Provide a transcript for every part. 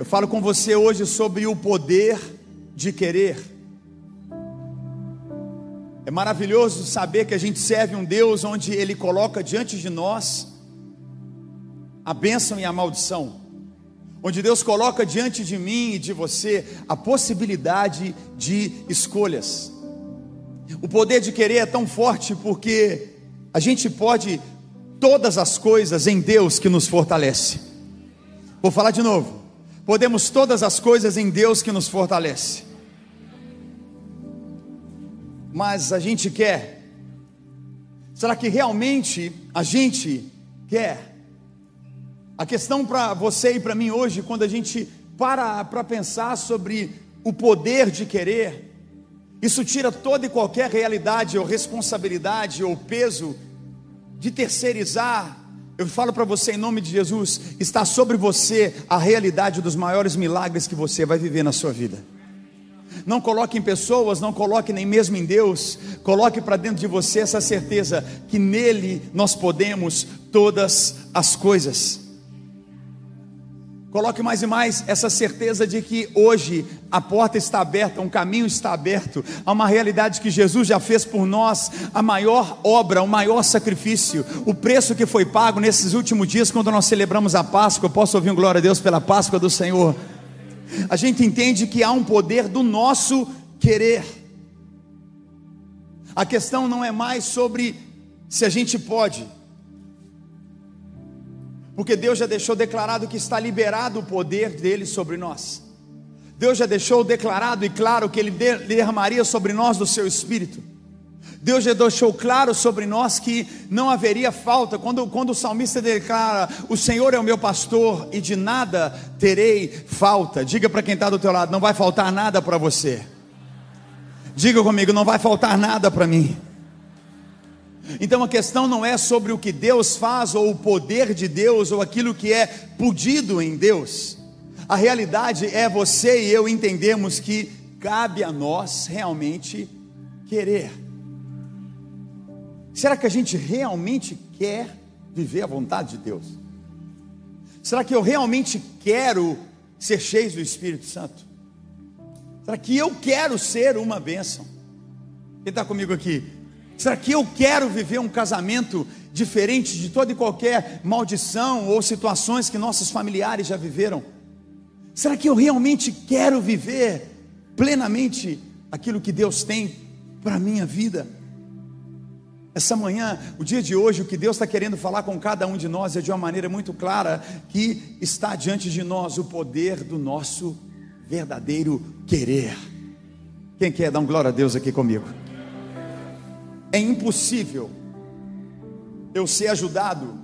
Eu falo com você hoje sobre o poder de querer. É maravilhoso saber que a gente serve um Deus onde Ele coloca diante de nós a bênção e a maldição, onde Deus coloca diante de mim e de você a possibilidade de escolhas. O poder de querer é tão forte porque a gente pode todas as coisas em Deus que nos fortalece. Vou falar de novo. Podemos todas as coisas em Deus que nos fortalece. Mas a gente quer. Será que realmente a gente quer? A questão para você e para mim hoje, quando a gente para para pensar sobre o poder de querer, isso tira toda e qualquer realidade ou responsabilidade ou peso de terceirizar eu falo para você em nome de Jesus, está sobre você a realidade dos maiores milagres que você vai viver na sua vida. Não coloque em pessoas, não coloque nem mesmo em Deus, coloque para dentro de você essa certeza que nele nós podemos todas as coisas. Coloque mais e mais essa certeza de que hoje a porta está aberta, um caminho está aberto, há uma realidade que Jesus já fez por nós, a maior obra, o maior sacrifício, o preço que foi pago nesses últimos dias, quando nós celebramos a Páscoa. Posso ouvir um glória a Deus pela Páscoa do Senhor. A gente entende que há um poder do nosso querer. A questão não é mais sobre se a gente pode, porque Deus já deixou declarado que está liberado o poder dele sobre nós. Deus já deixou declarado e claro que ele derramaria sobre nós do seu espírito. Deus já deixou claro sobre nós que não haveria falta. Quando, quando o salmista declara: O Senhor é o meu pastor e de nada terei falta. Diga para quem está do teu lado: Não vai faltar nada para você. Diga comigo: Não vai faltar nada para mim. Então a questão não é sobre o que Deus faz, ou o poder de Deus, ou aquilo que é pedido em Deus. A realidade é você e eu entendemos que cabe a nós realmente querer. Será que a gente realmente quer viver a vontade de Deus? Será que eu realmente quero ser cheio do Espírito Santo? Será que eu quero ser uma bênção? Quem está comigo aqui? Será que eu quero viver um casamento diferente de toda e qualquer maldição ou situações que nossos familiares já viveram? Será que eu realmente quero viver plenamente aquilo que Deus tem para a minha vida? Essa manhã, o dia de hoje, o que Deus está querendo falar com cada um de nós é de uma maneira muito clara que está diante de nós o poder do nosso verdadeiro querer. Quem quer dar um glória a Deus aqui comigo? É impossível eu ser ajudado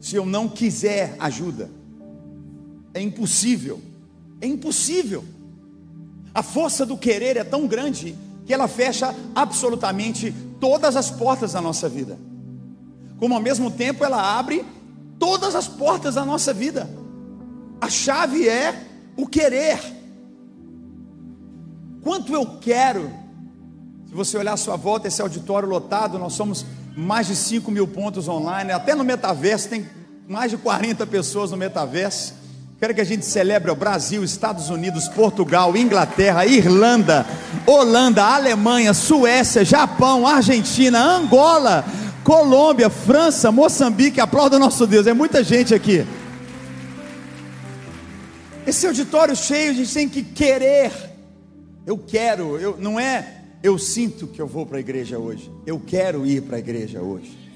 se eu não quiser ajuda. É impossível. É impossível. A força do querer é tão grande que ela fecha absolutamente todas as portas da nossa vida. Como ao mesmo tempo ela abre todas as portas da nossa vida. A chave é o querer. Quanto eu quero você olhar à sua volta, esse auditório lotado, nós somos mais de 5 mil pontos online, até no metaverso tem mais de 40 pessoas no metaverso. Quero que a gente celebre o Brasil, Estados Unidos, Portugal, Inglaterra, Irlanda, Holanda, Alemanha, Suécia, Japão, Argentina, Angola, Colômbia, França, Moçambique. Aplauda nosso Deus, é muita gente aqui. Esse auditório cheio, a gente tem que querer. Eu quero, eu, não é eu sinto que eu vou para a igreja hoje. Eu quero ir para a igreja hoje.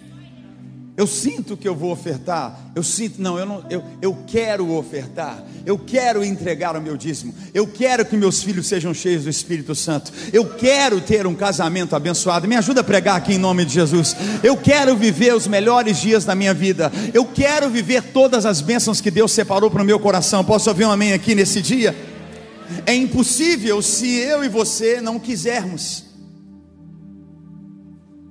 Eu sinto que eu vou ofertar. Eu sinto, não, eu não, eu, eu quero ofertar. Eu quero entregar o meu dízimo. Eu quero que meus filhos sejam cheios do Espírito Santo. Eu quero ter um casamento abençoado. Me ajuda a pregar aqui em nome de Jesus. Eu quero viver os melhores dias da minha vida. Eu quero viver todas as bênçãos que Deus separou para o meu coração. Posso ouvir um amém aqui nesse dia? É impossível se eu e você não quisermos.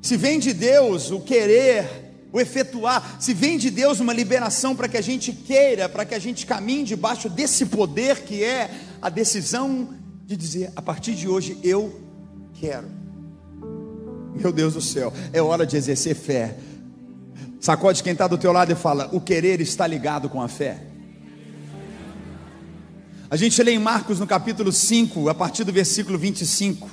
Se vem de Deus o querer, o efetuar, se vem de Deus uma liberação para que a gente queira, para que a gente caminhe debaixo desse poder que é a decisão de dizer: a partir de hoje eu quero. Meu Deus do céu, é hora de exercer fé. Sacode quem está do teu lado e fala: o querer está ligado com a fé. A gente lê em Marcos no capítulo 5, a partir do versículo 25.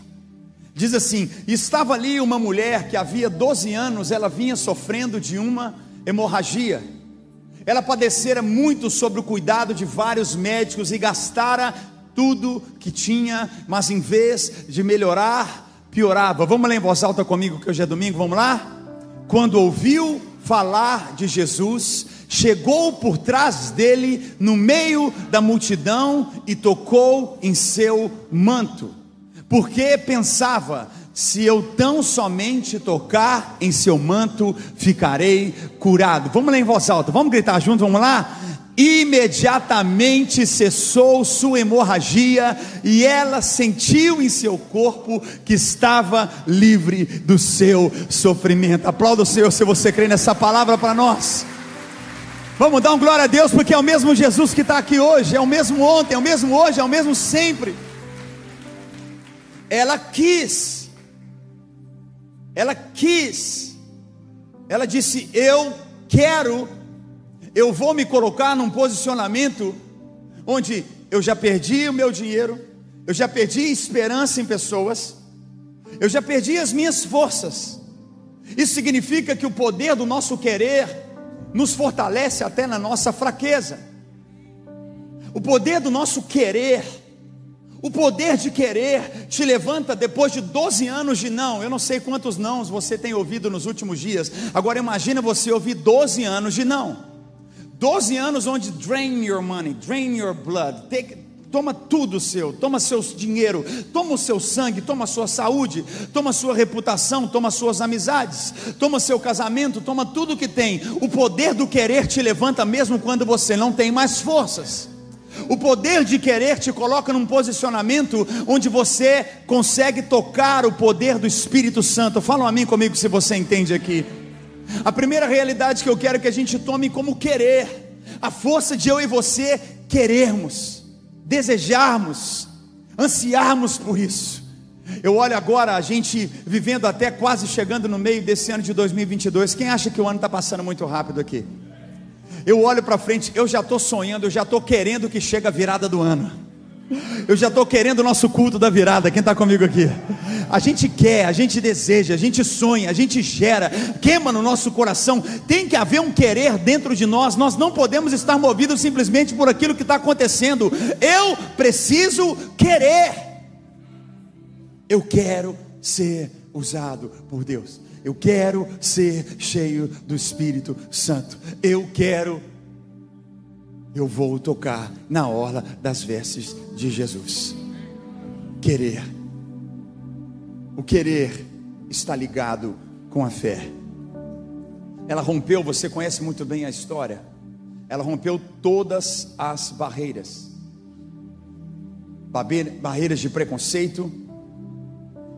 Diz assim: Estava ali uma mulher que havia 12 anos, ela vinha sofrendo de uma hemorragia. Ela padecera muito sobre o cuidado de vários médicos e gastara tudo que tinha, mas em vez de melhorar, piorava. Vamos ler em voz alta comigo que hoje é domingo, vamos lá? Quando ouviu falar de Jesus, chegou por trás dele, no meio da multidão, e tocou em seu manto, porque pensava: se eu tão somente tocar em seu manto, ficarei curado. Vamos ler em voz alta, vamos gritar junto, vamos lá? imediatamente cessou sua hemorragia e ela sentiu em seu corpo que estava livre do seu sofrimento. Aplauda o Senhor se você crê nessa palavra para nós. Vamos dar um glória a Deus, porque é o mesmo Jesus que está aqui hoje, é o mesmo ontem, é o mesmo hoje, é o mesmo sempre. Ela quis, ela quis, ela disse: Eu quero eu vou me colocar num posicionamento onde eu já perdi o meu dinheiro, eu já perdi esperança em pessoas, eu já perdi as minhas forças. Isso significa que o poder do nosso querer nos fortalece até na nossa fraqueza. O poder do nosso querer, o poder de querer te levanta depois de 12 anos de não. Eu não sei quantos nãos você tem ouvido nos últimos dias. Agora imagina você ouvir 12 anos de não. 12 anos onde drain your money, drain your blood, take, toma tudo seu, toma seu dinheiro, toma o seu sangue, toma a sua saúde, toma a sua reputação, toma suas amizades, toma seu casamento, toma tudo que tem. O poder do querer te levanta mesmo quando você não tem mais forças. O poder de querer te coloca num posicionamento onde você consegue tocar o poder do Espírito Santo. Fala a mim comigo se você entende aqui. A primeira realidade que eu quero que a gente tome como querer, a força de eu e você querermos, desejarmos, ansiarmos por isso. Eu olho agora a gente vivendo até quase chegando no meio desse ano de 2022. Quem acha que o ano está passando muito rápido aqui? Eu olho para frente, eu já estou sonhando, eu já estou querendo que chegue a virada do ano. Eu já estou querendo o nosso culto da virada. Quem está comigo aqui? A gente quer, a gente deseja, a gente sonha, a gente gera, queima no nosso coração. Tem que haver um querer dentro de nós. Nós não podemos estar movidos simplesmente por aquilo que está acontecendo. Eu preciso querer. Eu quero ser usado por Deus. Eu quero ser cheio do Espírito Santo. Eu quero eu vou tocar na orla das vestes de Jesus. Querer. O querer está ligado com a fé. Ela rompeu, você conhece muito bem a história. Ela rompeu todas as barreiras. Barreiras de preconceito.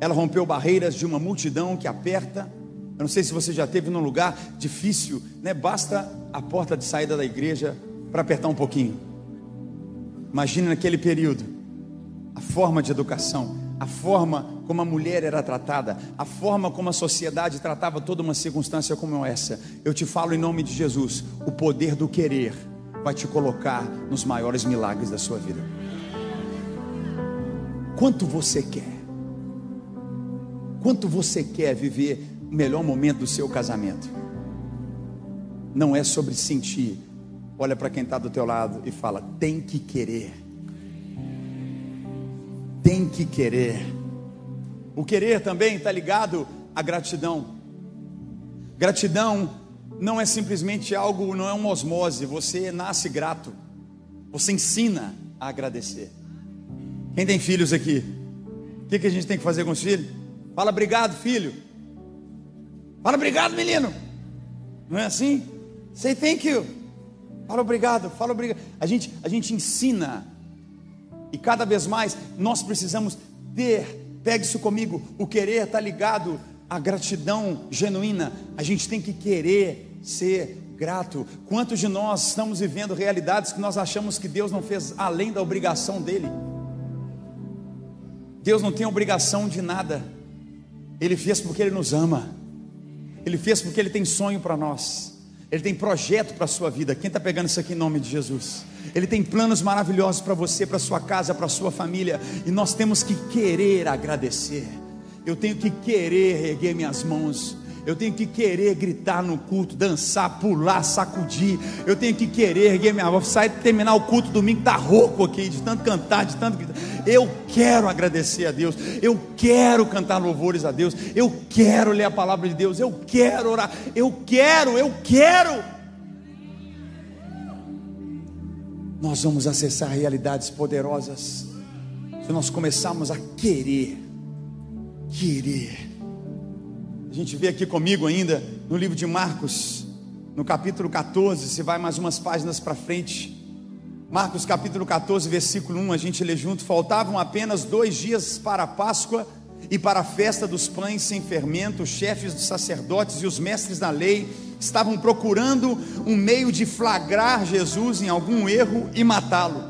Ela rompeu barreiras de uma multidão que aperta. Eu não sei se você já teve num lugar difícil, né? Basta a porta de saída da igreja para apertar um pouquinho. Imagine naquele período a forma de educação, a forma como a mulher era tratada, a forma como a sociedade tratava toda uma circunstância como essa. Eu te falo em nome de Jesus: o poder do querer vai te colocar nos maiores milagres da sua vida. Quanto você quer? Quanto você quer viver o melhor momento do seu casamento? Não é sobre sentir, olha para quem está do teu lado e fala: tem que querer. Tem que querer. O querer também está ligado à gratidão. Gratidão não é simplesmente algo, não é uma osmose. Você nasce grato. Você ensina a agradecer. Quem tem filhos aqui? O que, que a gente tem que fazer com os filhos? Fala obrigado, filho. Fala obrigado, menino. Não é assim? Say thank you. Fala obrigado, fala obrigado. A gente, a gente ensina. E cada vez mais nós precisamos ter, pegue isso comigo, o querer está ligado à gratidão genuína. A gente tem que querer ser grato. Quantos de nós estamos vivendo realidades que nós achamos que Deus não fez além da obrigação dele? Deus não tem obrigação de nada. Ele fez porque ele nos ama. Ele fez porque ele tem sonho para nós. Ele tem projeto para a sua vida. Quem está pegando isso aqui em nome de Jesus? Ele tem planos maravilhosos para você, para sua casa, para sua família. E nós temos que querer agradecer. Eu tenho que querer erguer minhas mãos eu tenho que querer gritar no culto, dançar, pular, sacudir. Eu tenho que querer erguer minha voz, sair terminar o culto domingo, tá rouco aqui, de tanto cantar, de tanto gritar. Eu quero agradecer a Deus, eu quero cantar louvores a Deus, eu quero ler a palavra de Deus, eu quero orar, eu quero, eu quero. Nós vamos acessar realidades poderosas se nós começarmos a querer, querer gente vê aqui comigo ainda no livro de Marcos, no capítulo 14, se vai mais umas páginas para frente. Marcos capítulo 14, versículo 1, a gente lê junto: faltavam apenas dois dias para a Páscoa e para a festa dos pães sem fermento, os chefes dos sacerdotes e os mestres da lei estavam procurando um meio de flagrar Jesus em algum erro e matá-lo.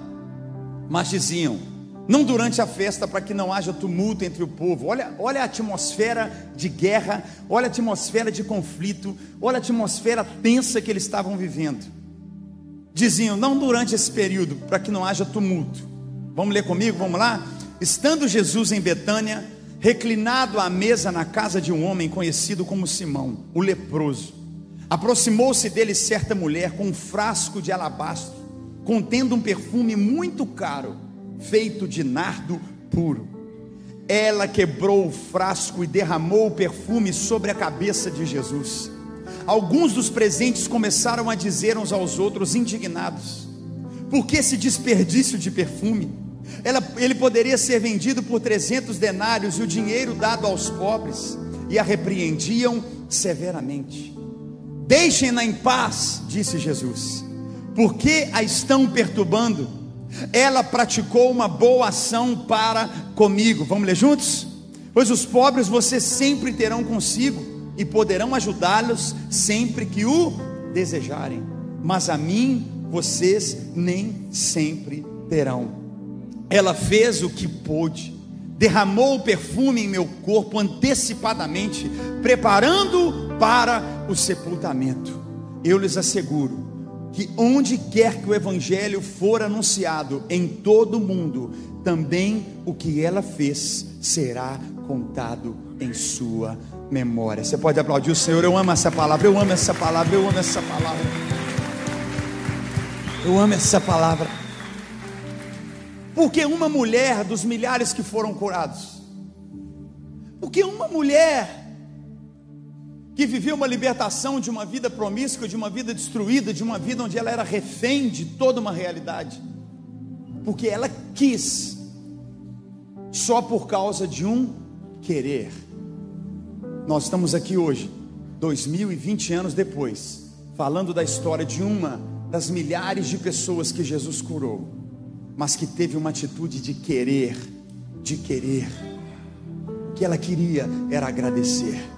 Mas diziam: não durante a festa, para que não haja tumulto entre o povo. Olha, olha a atmosfera de guerra, olha a atmosfera de conflito, olha a atmosfera tensa que eles estavam vivendo. Diziam, não durante esse período, para que não haja tumulto. Vamos ler comigo, vamos lá? Estando Jesus em Betânia, reclinado à mesa na casa de um homem conhecido como Simão, o leproso, aproximou-se dele certa mulher com um frasco de alabastro, contendo um perfume muito caro feito de nardo puro. Ela quebrou o frasco e derramou o perfume sobre a cabeça de Jesus. Alguns dos presentes começaram a dizer uns aos outros, indignados: por que esse desperdício de perfume? Ela, ele poderia ser vendido por 300 denários e o dinheiro dado aos pobres. E a repreendiam severamente. Deixem-na em paz, disse Jesus, porque a estão perturbando ela praticou uma boa ação para comigo. Vamos ler juntos? Pois os pobres você sempre terão consigo e poderão ajudá-los sempre que o desejarem, mas a mim vocês nem sempre terão. Ela fez o que pôde, derramou o perfume em meu corpo antecipadamente, preparando para o sepultamento. Eu lhes asseguro que onde quer que o evangelho for anunciado em todo o mundo, também o que ela fez será contado em sua memória. Você pode aplaudir o Senhor. Eu amo essa palavra. Eu amo essa palavra. Eu amo essa palavra. Eu amo essa palavra. Porque uma mulher dos milhares que foram curados. Porque uma mulher que viveu uma libertação de uma vida promíscua, de uma vida destruída, de uma vida onde ela era refém de toda uma realidade, porque ela quis, só por causa de um querer. Nós estamos aqui hoje, 2020 anos depois, falando da história de uma das milhares de pessoas que Jesus curou, mas que teve uma atitude de querer, de querer. O que ela queria era agradecer.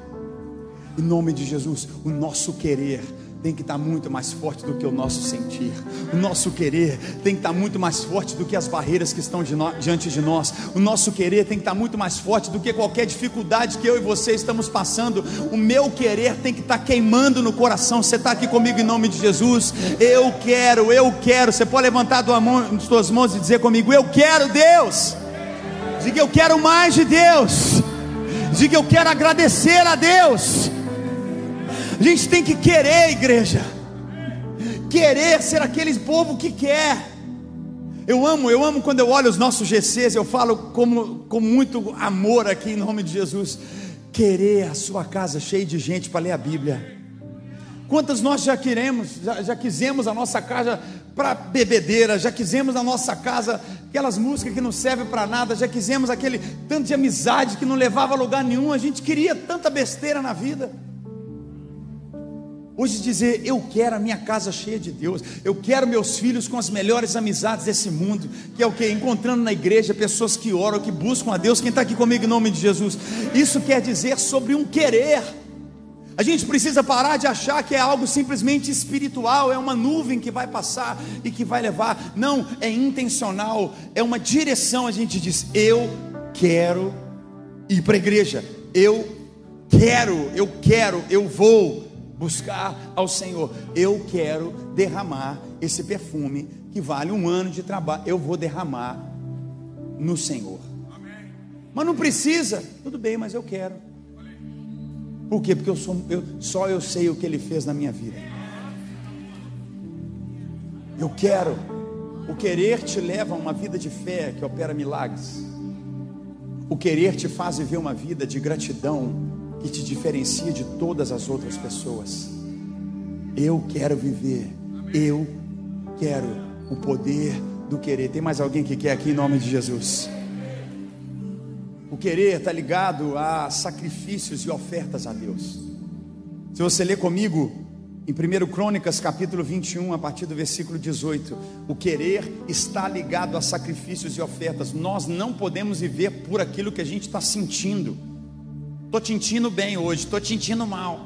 Em nome de Jesus, o nosso querer tem que estar muito mais forte do que o nosso sentir. O nosso querer tem que estar muito mais forte do que as barreiras que estão diante de nós. O nosso querer tem que estar muito mais forte do que qualquer dificuldade que eu e você estamos passando. O meu querer tem que estar queimando no coração. Você está aqui comigo em nome de Jesus. Eu quero, eu quero. Você pode levantar as tuas mãos e dizer comigo: Eu quero Deus. Diga eu quero mais de Deus. Diga eu quero agradecer a Deus. A gente tem que querer, igreja. Querer ser aquele povo que quer. Eu amo, eu amo quando eu olho os nossos GCs, eu falo como, com muito amor aqui em nome de Jesus. Querer a sua casa cheia de gente para ler a Bíblia. Quantas nós já queremos, já, já quisemos a nossa casa para bebedeira, já quisemos a nossa casa aquelas músicas que não servem para nada, já quisemos aquele tanto de amizade que não levava a lugar nenhum, a gente queria tanta besteira na vida. Hoje dizer, eu quero a minha casa cheia de Deus, eu quero meus filhos com as melhores amizades desse mundo, que é o que? Encontrando na igreja pessoas que oram, que buscam a Deus. Quem está aqui comigo em nome de Jesus? Isso quer dizer sobre um querer. A gente precisa parar de achar que é algo simplesmente espiritual, é uma nuvem que vai passar e que vai levar. Não, é intencional, é uma direção. A gente diz, eu quero ir para a igreja, eu quero, eu quero, eu vou buscar ao Senhor. Eu quero derramar esse perfume que vale um ano de trabalho. Eu vou derramar no Senhor. Mas não precisa, tudo bem, mas eu quero. Por quê? Porque eu sou, eu, só eu sei o que Ele fez na minha vida. Eu quero. O querer te leva a uma vida de fé que opera milagres. O querer te faz viver uma vida de gratidão que te diferencia de todas as outras pessoas. Eu quero viver. Eu quero o poder do querer. Tem mais alguém que quer aqui em nome de Jesus? O querer está ligado a sacrifícios e ofertas a Deus. Se você ler comigo em 1 Crônicas, capítulo 21, a partir do versículo 18, o querer está ligado a sacrifícios e ofertas. Nós não podemos viver por aquilo que a gente está sentindo. Estou sentindo bem hoje, estou sentindo mal.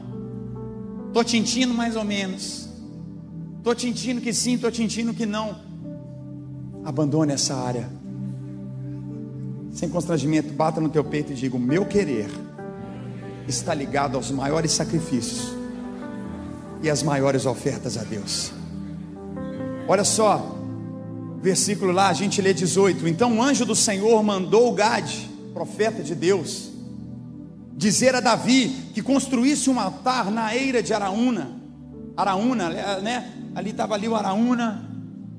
Estou sentindo mais ou menos. Estou sentindo que sim, estou sentindo que não. Abandone essa área. Sem constrangimento, bata no teu peito e diga: O meu querer está ligado aos maiores sacrifícios e as maiores ofertas a Deus. Olha só, versículo lá, a gente lê 18. Então o anjo do Senhor mandou Gade, profeta de Deus, dizer a Davi que construísse um altar na eira de Araúna. Araúna, né? Ali estava ali o Araúna,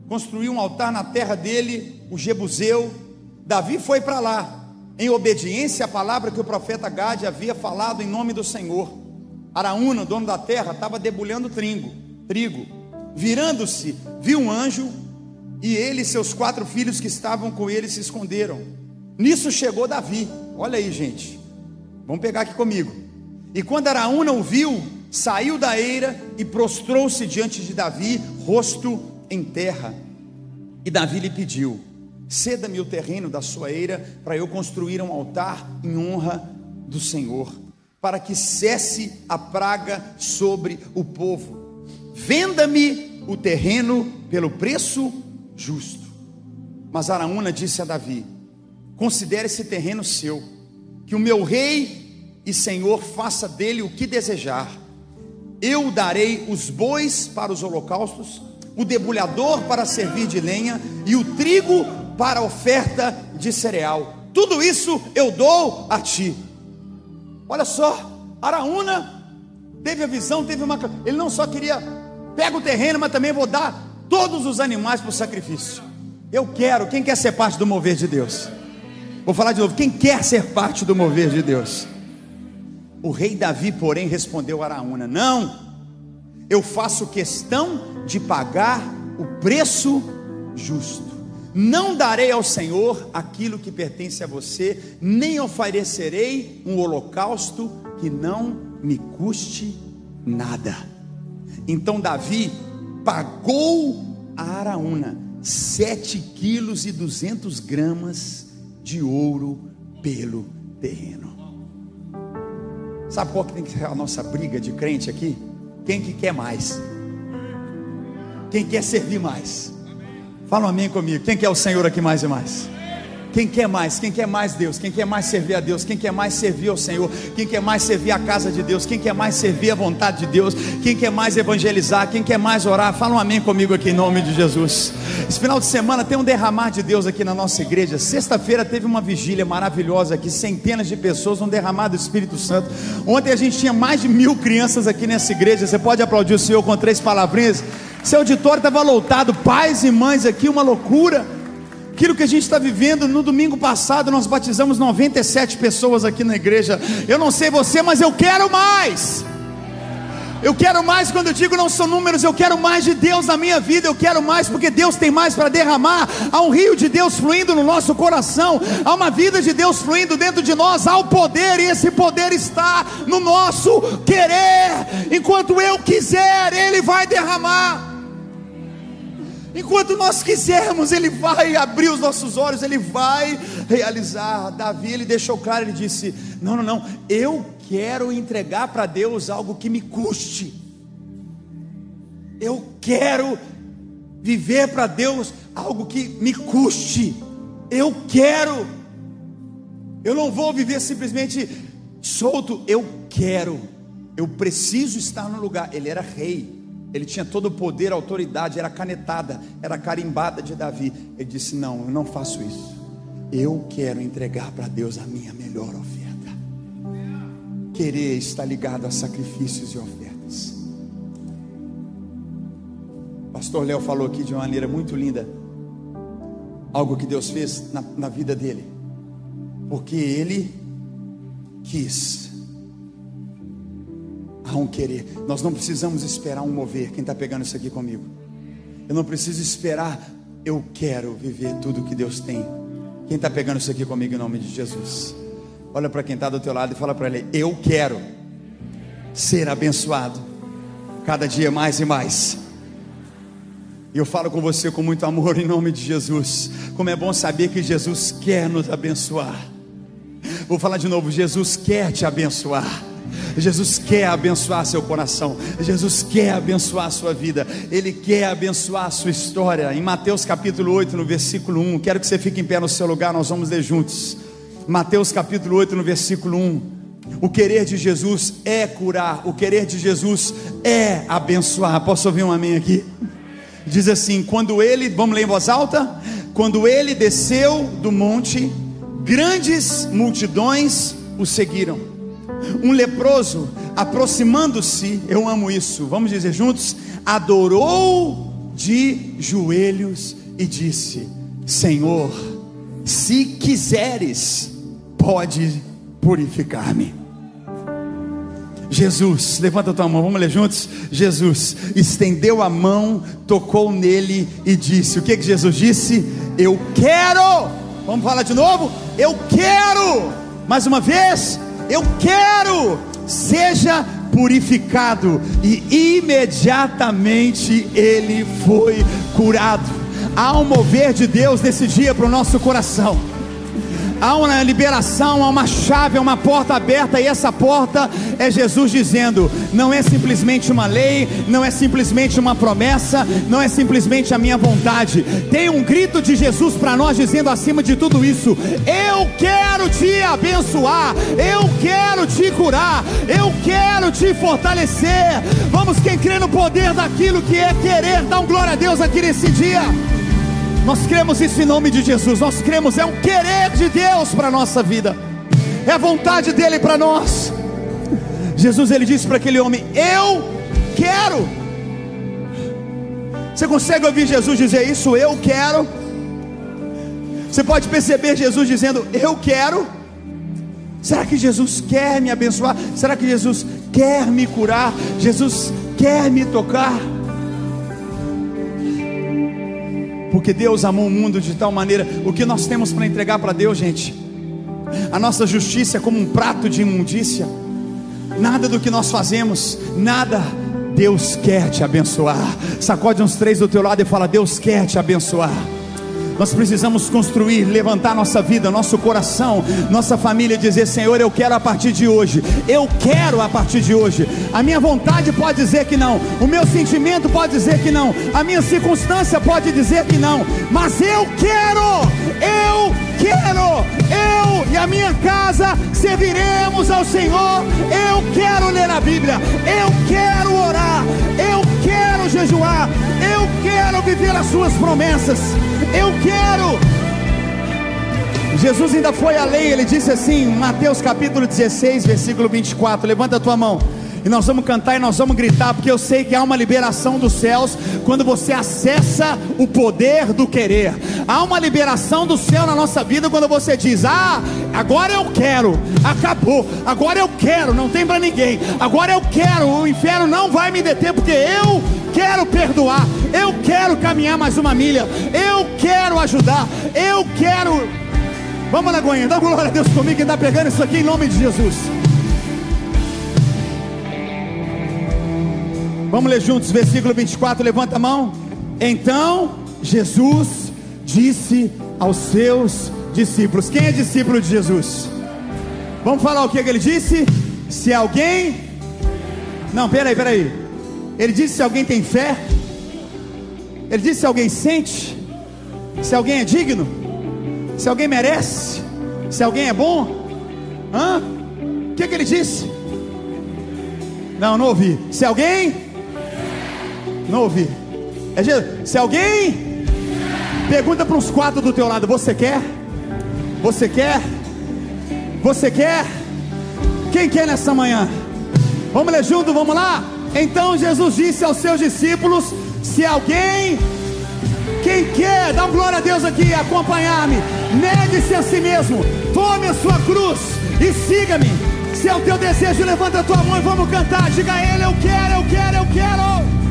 construiu um altar na terra dele, o Jebuseu. Davi foi para lá, em obediência à palavra que o profeta Gade havia falado em nome do Senhor. Araúna, dono da terra, estava debulhando trigo, trigo. Virando-se, viu um anjo e ele e seus quatro filhos que estavam com ele se esconderam. Nisso chegou Davi. Olha aí, gente. Vamos pegar aqui comigo. E quando Araúna o viu, saiu da eira e prostrou-se diante de Davi, rosto em terra. E Davi lhe pediu: Ceda-me o terreno da sua eira para eu construir um altar em honra do Senhor para que cesse a praga sobre o povo. Venda-me o terreno pelo preço justo. Mas Araúna disse a Davi: Considere esse terreno seu, que o meu rei e senhor faça dele o que desejar. Eu darei os bois para os holocaustos, o debulhador para servir de lenha e o trigo para oferta de cereal. Tudo isso eu dou a ti. Olha só, Araúna teve a visão, teve uma. Ele não só queria, pega o terreno, mas também vou dar todos os animais para o sacrifício. Eu quero, quem quer ser parte do mover de Deus? Vou falar de novo, quem quer ser parte do mover de Deus? O rei Davi, porém, respondeu a Araúna: Não, eu faço questão de pagar o preço justo. Não darei ao Senhor aquilo que pertence a você, nem oferecerei um holocausto que não me custe nada. Então Davi pagou a Araúna sete quilos e duzentos gramas de ouro pelo terreno. Sabe qual que tem que ser a nossa briga de crente aqui? Quem que quer mais? Quem quer servir mais? Fala um amém comigo. Quem quer o Senhor aqui mais e mais? Quem quer mais? Quem quer mais Deus? Quem quer mais servir a Deus? Quem quer mais servir ao Senhor? Quem quer mais servir a casa de Deus? Quem quer mais servir a vontade de Deus? Quem quer mais evangelizar? Quem quer mais orar? Fala um amém comigo aqui em nome de Jesus. Esse final de semana tem um derramar de Deus aqui na nossa igreja. Sexta-feira teve uma vigília maravilhosa aqui, centenas de pessoas, um derramar do Espírito Santo. Ontem a gente tinha mais de mil crianças aqui nessa igreja. Você pode aplaudir o Senhor com três palavrinhas? Seu auditório estava lotado, pais e mães aqui, uma loucura. Aquilo que a gente está vivendo, no domingo passado nós batizamos 97 pessoas aqui na igreja. Eu não sei você, mas eu quero mais. Eu quero mais quando eu digo não são números, eu quero mais de Deus na minha vida, eu quero mais porque Deus tem mais para derramar. Há um rio de Deus fluindo no nosso coração, há uma vida de Deus fluindo dentro de nós, há o poder, e esse poder está no nosso querer. Enquanto eu quiser, Ele vai derramar. Enquanto nós quisermos, Ele vai abrir os nossos olhos, Ele vai realizar. Davi, ele deixou claro, ele disse: Não, não, não, eu quero entregar para Deus algo que me custe. Eu quero viver para Deus algo que me custe. Eu quero. Eu não vou viver simplesmente solto, eu quero. Eu preciso estar no lugar. Ele era rei. Ele tinha todo o poder, autoridade, era canetada, era carimbada de Davi. Ele disse: Não, eu não faço isso. Eu quero entregar para Deus a minha melhor oferta. Querer estar ligado a sacrifícios e ofertas. Pastor Léo falou aqui de uma maneira muito linda. Algo que Deus fez na, na vida dele. Porque ele quis. Um querer. Nós não precisamos esperar um mover. Quem está pegando isso aqui comigo? Eu não preciso esperar. Eu quero viver tudo que Deus tem. Quem está pegando isso aqui comigo em nome de Jesus? Olha para quem está do teu lado e fala para ele: Eu quero ser abençoado cada dia mais e mais. E eu falo com você com muito amor em nome de Jesus. Como é bom saber que Jesus quer nos abençoar. Vou falar de novo: Jesus quer te abençoar. Jesus quer abençoar seu coração, Jesus quer abençoar sua vida, Ele quer abençoar sua história. Em Mateus capítulo 8, no versículo 1, quero que você fique em pé no seu lugar, nós vamos ler juntos. Mateus capítulo 8, no versículo 1. O querer de Jesus é curar, o querer de Jesus é abençoar. Posso ouvir um amém aqui? Diz assim: quando ele, vamos ler em voz alta? Quando ele desceu do monte, grandes multidões o seguiram. Um leproso, aproximando-se, eu amo isso, vamos dizer juntos: adorou de joelhos e disse: Senhor, se quiseres, pode purificar-me. Jesus, levanta tua mão, vamos ler juntos. Jesus estendeu a mão, tocou nele e disse: O que que Jesus disse? Eu quero. Vamos falar de novo? Eu quero. Mais uma vez, eu quero. Seja purificado e imediatamente ele foi curado. Há um mover de Deus nesse dia para o nosso coração há uma liberação, há uma chave, há uma porta aberta, e essa porta é Jesus dizendo: não é simplesmente uma lei, não é simplesmente uma promessa, não é simplesmente a minha vontade. Tem um grito de Jesus para nós dizendo acima de tudo isso: eu quero te abençoar, eu quero te curar, eu quero te fortalecer. Vamos, quem crê no poder daquilo que é querer, dá um glória a Deus aqui nesse dia. Nós cremos isso em nome de Jesus. Nós cremos, é um querer de Deus para a nossa vida, é a vontade dele para nós. Jesus ele disse para aquele homem: Eu quero. Você consegue ouvir Jesus dizer isso? Eu quero. Você pode perceber Jesus dizendo: Eu quero. Será que Jesus quer me abençoar? Será que Jesus quer me curar? Jesus quer me tocar? porque Deus amou o mundo de tal maneira. O que nós temos para entregar para Deus, gente? A nossa justiça é como um prato de imundícia. Nada do que nós fazemos, nada. Deus quer te abençoar. Sacode uns três do teu lado e fala: Deus quer te abençoar. Nós precisamos construir, levantar nossa vida, nosso coração, nossa família, dizer: Senhor, eu quero a partir de hoje, eu quero a partir de hoje. A minha vontade pode dizer que não, o meu sentimento pode dizer que não, a minha circunstância pode dizer que não, mas eu quero, eu quero, eu e a minha casa serviremos ao Senhor. Eu quero ler a Bíblia, eu quero orar, eu quero jejuar, eu quero viver as Suas promessas. Eu quero. Jesus ainda foi além, ele disse assim, Mateus capítulo 16, versículo 24. Levanta a tua mão. E nós vamos cantar e nós vamos gritar, porque eu sei que há uma liberação dos céus quando você acessa o poder do querer. Há uma liberação do céu na nossa vida quando você diz: Ah, agora eu quero, acabou, agora eu quero, não tem para ninguém, agora eu quero, o inferno não vai me deter, porque eu quero perdoar, eu quero caminhar mais uma milha, eu quero ajudar, eu quero. Vamos, Lagoinha, dá glória a Deus comigo, quem está pegando isso aqui em nome de Jesus. Vamos ler juntos, versículo 24, levanta a mão. Então Jesus disse aos seus discípulos: Quem é discípulo de Jesus? Vamos falar o que, que ele disse? Se alguém. Não, peraí, peraí. Ele disse se alguém tem fé. Ele disse se alguém sente. Se alguém é digno. Se alguém merece. Se alguém é bom. Hã? O que, que ele disse? Não, não ouvi. Se alguém. Não ouvi. É Jesus. Se alguém. Pergunta para os quatro do teu lado: Você quer? Você quer? Você quer? Quem quer nessa manhã? Vamos ler junto, vamos lá? Então Jesus disse aos seus discípulos: se alguém, quem quer, dá um glória a Deus aqui, acompanhar-me, negue-se a si mesmo, tome a sua cruz e siga-me. Se é o teu desejo, levanta a tua mão e vamos cantar. Diga a Ele: Eu quero, eu quero, eu quero.